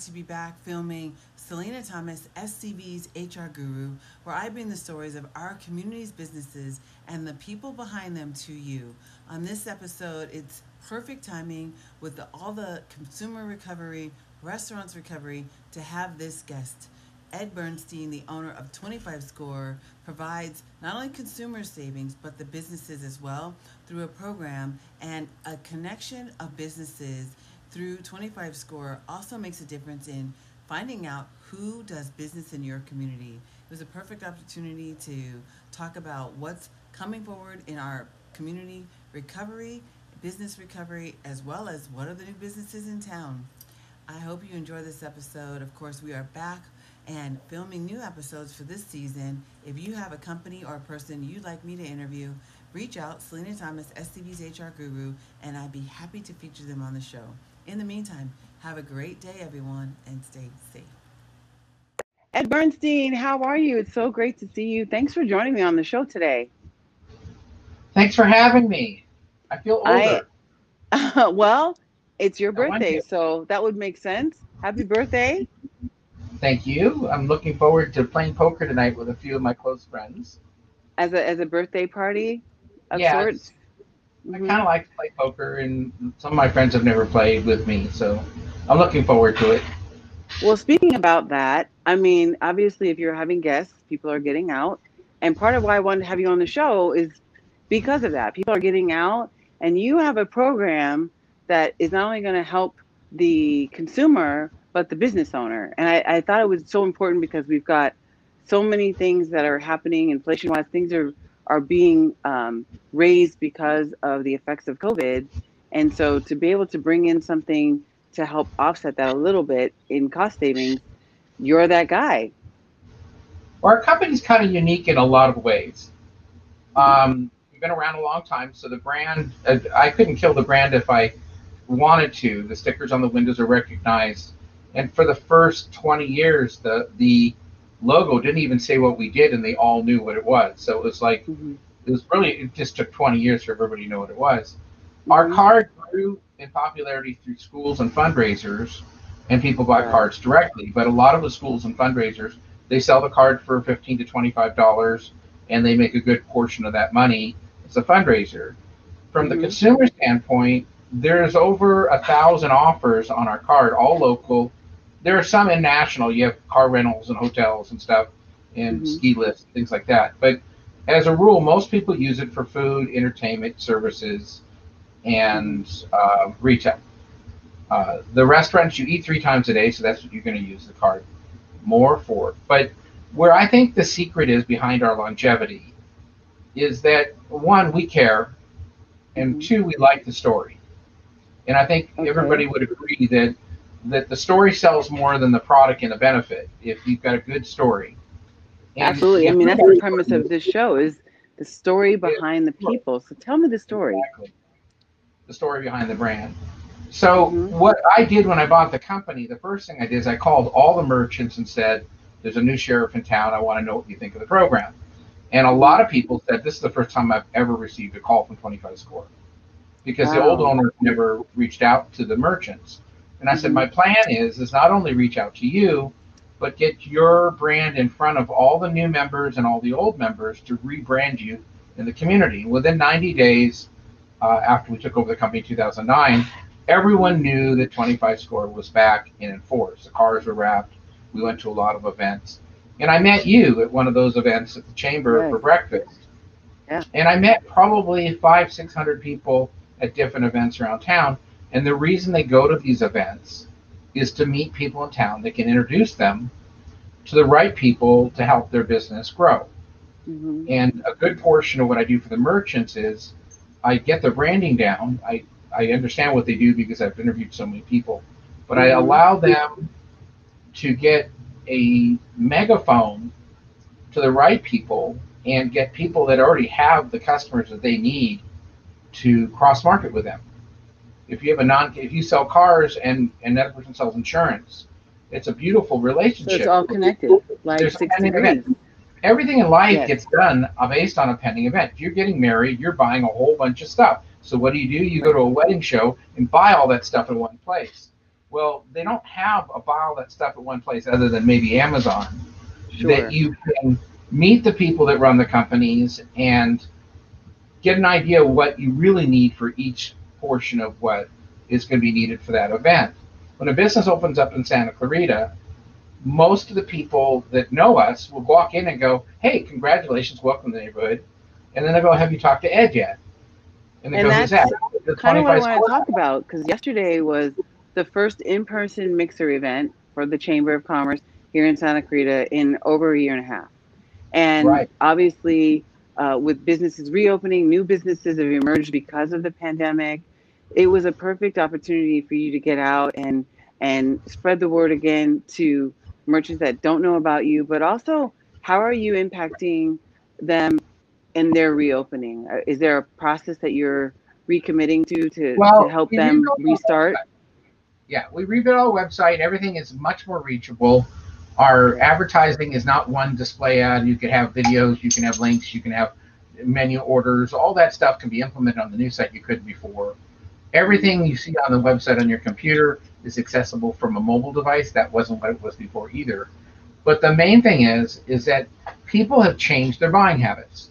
to be back filming Selena Thomas, SCV's HR Guru, where I bring the stories of our community's businesses and the people behind them to you. On this episode, it's perfect timing with the, all the consumer recovery, restaurants recovery, to have this guest. Ed Bernstein, the owner of 25 Score, provides not only consumer savings but the businesses as well through a program and a connection of businesses through 25 Score also makes a difference in finding out who does business in your community. It was a perfect opportunity to talk about what's coming forward in our community recovery, business recovery, as well as what are the new businesses in town. I hope you enjoy this episode. Of course, we are back and filming new episodes for this season. If you have a company or a person you'd like me to interview, reach out, Selena Thomas, SCV's HR Guru, and I'd be happy to feature them on the show. In the meantime, have a great day, everyone, and stay safe. Ed Bernstein, how are you? It's so great to see you. Thanks for joining me on the show today. Thanks for having me. I feel older. I, well, it's your birthday, so that would make sense. Happy birthday. Thank you. I'm looking forward to playing poker tonight with a few of my close friends. As a as a birthday party of yes. sorts? Mm-hmm. I kind of like to play poker, and some of my friends have never played with me, so I'm looking forward to it. Well, speaking about that, I mean, obviously, if you're having guests, people are getting out, and part of why I wanted to have you on the show is because of that. People are getting out, and you have a program that is not only going to help the consumer but the business owner. And I, I thought it was so important because we've got so many things that are happening inflation-wise. Things are are being um, raised because of the effects of COVID. And so to be able to bring in something to help offset that a little bit in cost savings, you're that guy. Our company's kind of unique in a lot of ways. Um, we've been around a long time, so the brand, uh, I couldn't kill the brand if I wanted to. The stickers on the windows are recognized. And for the first 20 years, the, the logo didn't even say what we did, and they all knew what it was. So it was like mm-hmm. it was really it just took 20 years for everybody to know what it was. Mm-hmm. Our card grew in popularity through schools and fundraisers, and people buy cards directly. But a lot of the schools and fundraisers they sell the card for 15 to 25 dollars, and they make a good portion of that money as a fundraiser. From mm-hmm. the consumer standpoint, there's over a thousand offers on our card, all local there are some in national. You have car rentals and hotels and stuff, and mm-hmm. ski lifts, things like that. But as a rule, most people use it for food, entertainment, services, and uh, retail. Uh, the restaurants you eat three times a day, so that's what you're going to use the card more for. But where I think the secret is behind our longevity is that one, we care, and mm-hmm. two, we like the story. And I think okay. everybody would agree that that the story sells more than the product and the benefit if you've got a good story. And Absolutely. I mean, that's the premise of this show is the story behind the people. So tell me the story. Exactly. The story behind the brand. So mm-hmm. what I did when I bought the company, the first thing I did is I called all the merchants and said, "There's a new sheriff in town. I want to know what you think of the program." And a lot of people said, "This is the first time I've ever received a call from 25 Score," because wow. the old owner never reached out to the merchants. And I said, my plan is is not only reach out to you, but get your brand in front of all the new members and all the old members to rebrand you in the community. Within 90 days, uh, after we took over the company in 2009, everyone knew that 25 Score was back and in force. The cars were wrapped. We went to a lot of events. And I met you at one of those events at the chamber right. for breakfast. Yeah. And I met probably five, 600 people at different events around town. And the reason they go to these events is to meet people in town that can introduce them to the right people to help their business grow. Mm-hmm. And a good portion of what I do for the merchants is I get the branding down. I, I understand what they do because I've interviewed so many people, but mm-hmm. I allow them to get a megaphone to the right people and get people that already have the customers that they need to cross market with them. If you have a non, if you sell cars and and that person sells insurance, it's a beautiful relationship. So it's all connected, like There's 60 degrees. Everything in life yes. gets done uh, based on a pending event. If you're getting married, you're buying a whole bunch of stuff. So what do you do? You go to a wedding show and buy all that stuff in one place. Well, they don't have a file of that stuff at one place other than maybe Amazon. Sure. That you can meet the people that run the companies and get an idea of what you really need for each portion of what is going to be needed for that event. When a business opens up in Santa Clarita, most of the people that know us will walk in and go, "Hey, congratulations, welcome to the neighborhood," and then they go, "Have you talked to Ed yet?" And they go, "Who's that's that?" "The kind of what I want to talk about because yesterday was the first in-person mixer event for the Chamber of Commerce here in Santa Clarita in over a year and a half. And Right. obviously, uh, with businesses reopening, new businesses have emerged because of the pandemic. It was a perfect opportunity for you to get out and and spread the word again to merchants that don't know about you, but also how are you impacting them in their reopening? Uh, Is there a process that you're recommitting to to, Well, to help them restart? Yeah, we rebuilt our website. Everything is much more reachable. Our advertising is not one display ad. You can have videos, you can have links, you can have menu orders. All that stuff can be implemented on the new site you couldn't before. Everything you see on the website on your computer is accessible from a mobile device. That wasn't what it was before either. But the main thing is, is that people have changed their buying habits.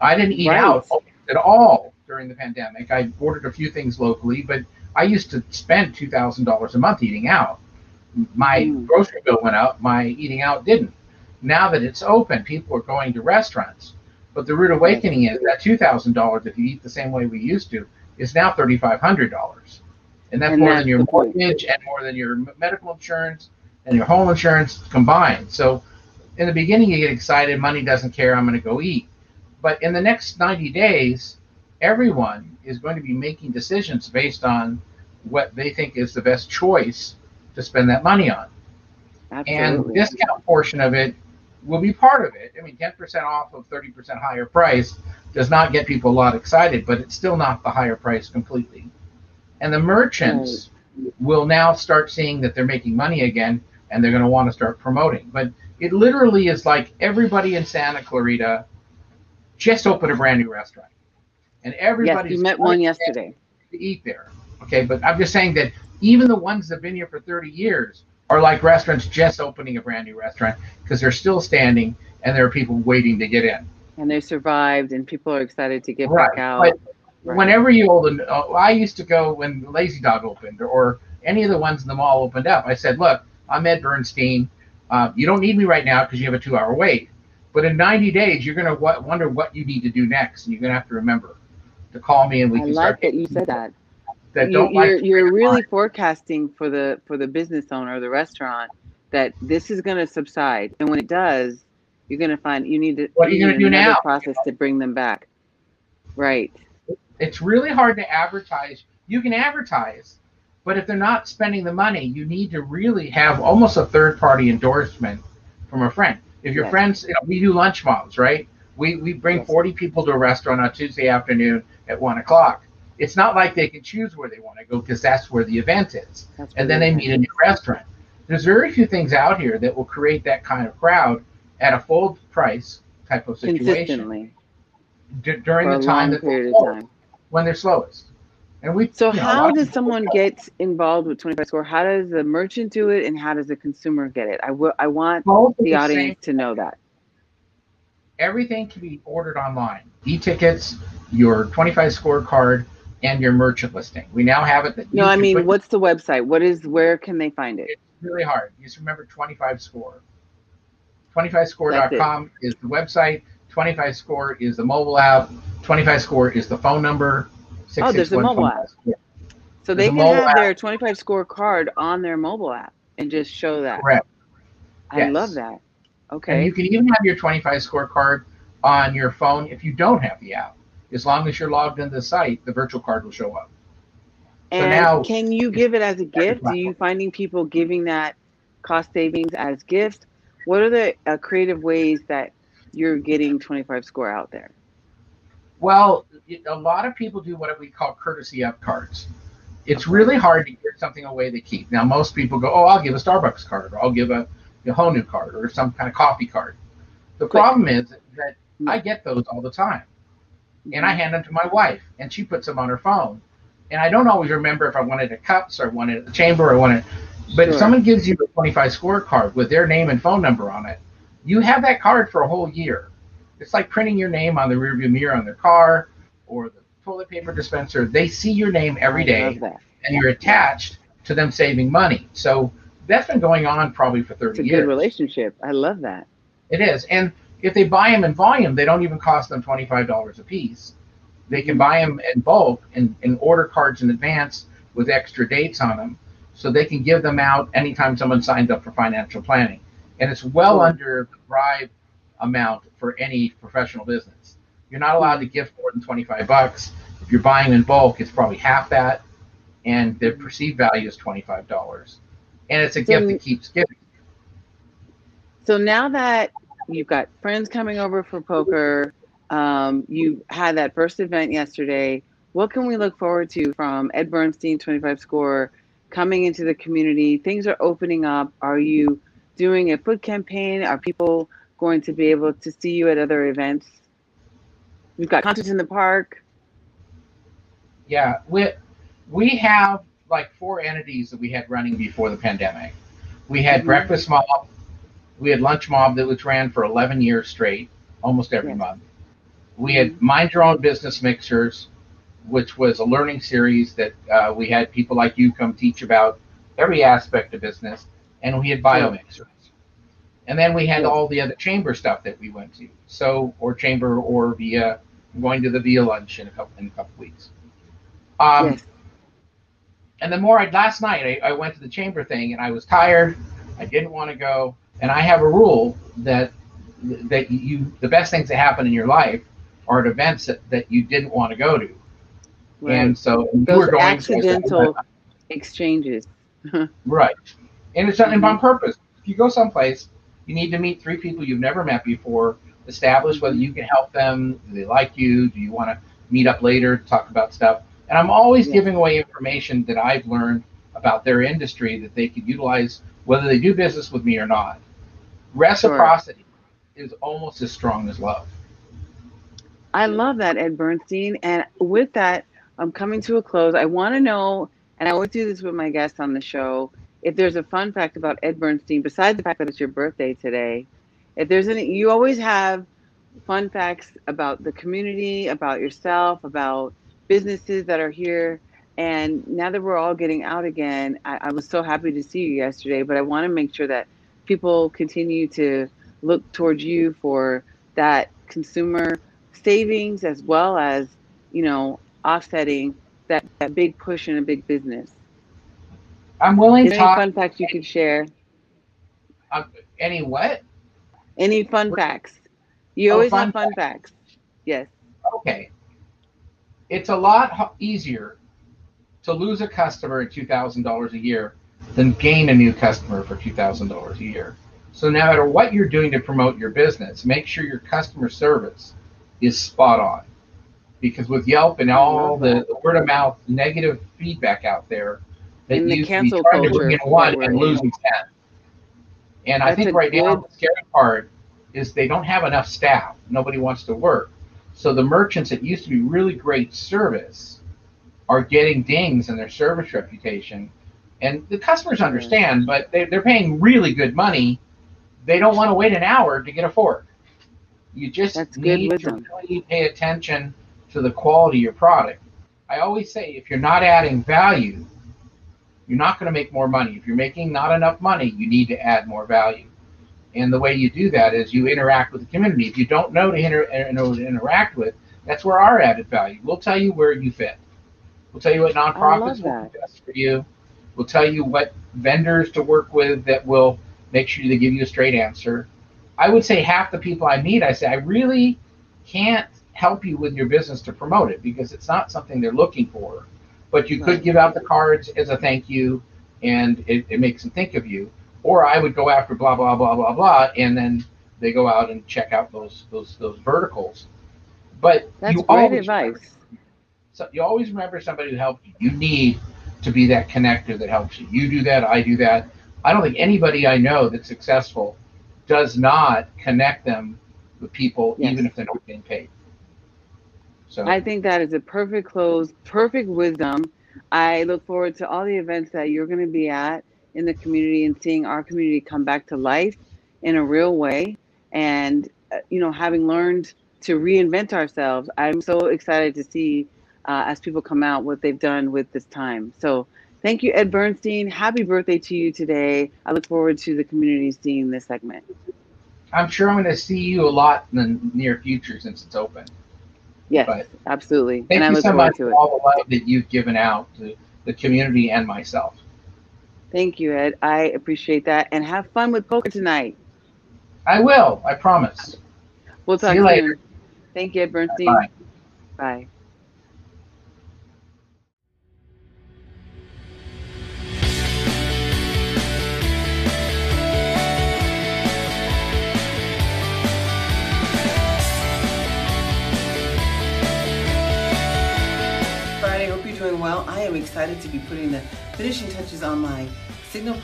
I didn't eat Right. out at all during the pandemic. I ordered a few things locally, but I used to spend two thousand dollars a month eating out. My Mm. grocery bill went up. My eating out didn't. Now that it's open, people are going to restaurants. But the rude awakening is that two thousand dollars, if you eat the same way we used to, is now thirty five hundred dollars, and that's And more that's than your mortgage and more than your medical insurance and your home insurance combined. So, in the beginning, you get excited. Money doesn't care. I'm going to go eat. But in the next ninety days, everyone is going to be making decisions based on what they think is the best choice to spend that money on. Absolutely. And discount portion of it will be part of it. I mean, 10% off of 30% higher price does not get people a lot excited, but it's still not the higher price completely. And the merchants will now start seeing that they're making money again and they're going to want to start promoting. But it literally is like everybody in Santa Clarita just opened a brand new restaurant. And yes, everybody's you met one yesterday. to eat there. Okay, but I'm just saying that even the ones that have been here for 30 years are like restaurants just opening a brand new restaurant because they're still standing and there are people waiting to get in. And they survived, and people are excited to get Right, back out. but Right. Whenever you open, uh, I used to go when Lazy Dog opened or any of the ones in the mall opened up. I said, "Look, I'm Ed Bernstein. Uh, you don't need me right now because you have a two-hour wait. But in 90 days, you're going to w- wonder what you need to do next, and you're going to have to remember to call me, and we I can like start that you said that. That You, don't you're like you're really forecasting for the for the business owner, of the restaurant, that this is going to subside, and when it does, you're going to find you need to. What are you gonna need do now? Process to bring them back. Right. it's really hard to advertise. You can advertise, but if they're not spending the money, you need to really have almost a third party endorsement from a friend. If your Yes. friends, you know, we do lunch mobs, right? We, we bring Yes. 40 people to a restaurant on Tuesday afternoon at one o'clock. It's not like they can choose where they want to go because that's where the event is. That's And then they meet a new restaurant. There's very few things out here that will create that kind of crowd at a full price type of situation d- during the time that they're slow- time. when they're slowest. And we So you know, how does someone get involved with 25 Score? How does the merchant do it, and how does the consumer get it? I will. I want Both the audience to know that. everything can be ordered online. E-tickets, your 25 score card, and your merchant listing. We now have it that No, I mean, what's the website? What is? Where can they find it? It's really hard. You just remember 25 score. 25score.com is the website. 25 score is the mobile app. 25 score is the phone number. Oh, there's a mobile app. 661-25. So There's they can have app. their 25 score card on their mobile app and just show that. Correct. I Yes. love that. And Okay. you can even have your 25 score card on your phone if you don't have the app. As long as you're logged into the site, the virtual card will show up. so And now- can you give it as a gift? Are you finding people giving that cost savings as gifts? What are the uh, creative ways that you're getting 25 score out there? Well, a lot of people do what we call courtesy up cards. It's really hard to give something away they keep. Now, most people go, "Oh, I'll give a Starbucks card, or I'll give a, a New card, or some kind of coffee card." The problem is that I get those all the time, and I mm-hmm. hand them to my wife, and she puts them on her phone, and I don't always remember if I wanted a cups or I wanted a chamber or I wanted. But Sure. if someone gives you a 25 scorecard with their name and phone number on it, you have that card for a whole year. It's like printing your name on the rearview mirror on their car or the toilet paper dispenser. They see your name every day and you're attached to them saving money. So that's been going on probably for 30 It's a years. good relationship. I love that. It is. And if they buy them in volume, they don't even cost them $25 a piece. They can buy them in bulk and, and order cards in advance with extra dates on them. So they can give them out anytime someone signs up for financial planning. And it's well Cool. under the bribe amount for any professional business. You're not allowed to gift more than 25 bucks. If you're buying in bulk, it's probably half that. And the perceived value is $25. And it's a So- gift that keeps giving. So now that you've got friends coming over for poker, um, you had that first event yesterday. What can we look forward to from Ed Bernstein 25 Score coming into the community? Things are opening up. Are you doing a food campaign? Are people going to be able to see you at other events? We've got concerts in the park. Yeah, we we have like four entities that we had running before the pandemic. We had Mhm. Breakfast Mob, we had Lunch Mob that was ran for 11 years straight, almost every Yes. month. We had Mind Your Own Business Mixers, which was a learning series that uh, we had people like you come teach about every aspect of business, and we had bio mixers. And then we had Yes. all the other chamber stuff that we went to. So, or chamber, or via going to the VIA lunch in a couple in a couple weeks. Um, yes. and the more I last night I, I went to the chamber thing and I was tired. I didn't want to go, and I have a rule that that you the best things that happen in your life are at events that, that you didn't want to go to. Right. And so Those were going to- accidental exchanges. right, and it's Mhm. on purpose. If you go someplace, you need to meet three people you've never met before. Establish whether you can help them. Do they like you? Do you want to meet up later to talk about stuff? And I'm always Yeah. giving away information that I've learned about their industry that they could utilize whether they do business with me or not. Reciprocity is almost as strong as love. I love that, Ed Bernstein. And with that, I'm coming to a close. I want to know, and I always do this with my guests on the show, if there's a fun fact about Ed Bernstein, besides the fact that it's your birthday today, if there's any, you always have fun facts about the community, about yourself, about businesses that are here. And now that we're all getting out again, I, I was so happy to see you yesterday, but I want to make sure that people continue to look towards you for that consumer savings as well as you know offsetting that, that big push in a big business. I'm willing is to any talk fun facts you could share? Uh, any what? any fun facts. You Oh, always fun have fun facts. yes. Okay. It's a lot easier to lose a customer at $2,000 a year than gain a new customer for $2,000 a year. So no matter what you're doing to promote your business, make sure your customer service is spot on. Because with Yelp and all the, the word of mouth negative feedback out there, that And the you can be cancel trying to bring in one and in. losing 10. And I think right now the scary part is they don't have enough staff. Nobody wants to work. So the merchants that used to be really great service are getting dings in their service reputation. And the customers understand, but they, they're paying really good money. They don't want to wait an hour to get a fork. You just That's need to really pay attention to the quality of your product. I always say if you're not adding value, you're not going to make more money. If you're making not enough money, you need to add more value. And the way you do that is you interact with the community. If you don't know to, inter- uh, know to interact with, that's where our added value. We'll tell you where you fit. We'll tell you what nonprofits will best for you. We'll tell you what vendors to work with that will make sure they give you a straight answer. I would say half the people I meet, I say, I really can't help you with your business to promote it because it's not something they're looking for. But you could give out the cards as a thank you and it, it makes them think of you. Or I would go after blah blah blah blah blah and then they go out and check out those those those verticals. But that's you great always advice so you always remember somebody who helped you. You need to be that connector that helps you. You do that, I do that. I don't think anybody I know that's successful does not connect them with people, Yes. even if they're not getting paid. So I think that is a perfect close, perfect wisdom. I look forward to all the events that you're going to be at in the community and seeing our community come back to life in a real way. And, uh, you know, having learned to reinvent ourselves, I'm so excited to see uh, as people come out what they've done with this time. So thank you, Ed Bernstein. Happy birthday to you today. I look forward to the community seeing this segment. I'm sure I'm going to see you a lot in the near future since it's open. Yes, but absolutely. Thank and I look so forward to it. all the love that you've given out to the community and myself. Thank you, Ed. I appreciate that. And have fun with poker tonight. I will. I promise. We'll talk See you soon. later. Thank you, Ed Bernstein. Bye. Bye. Excited to be putting the finishing touches on my signal.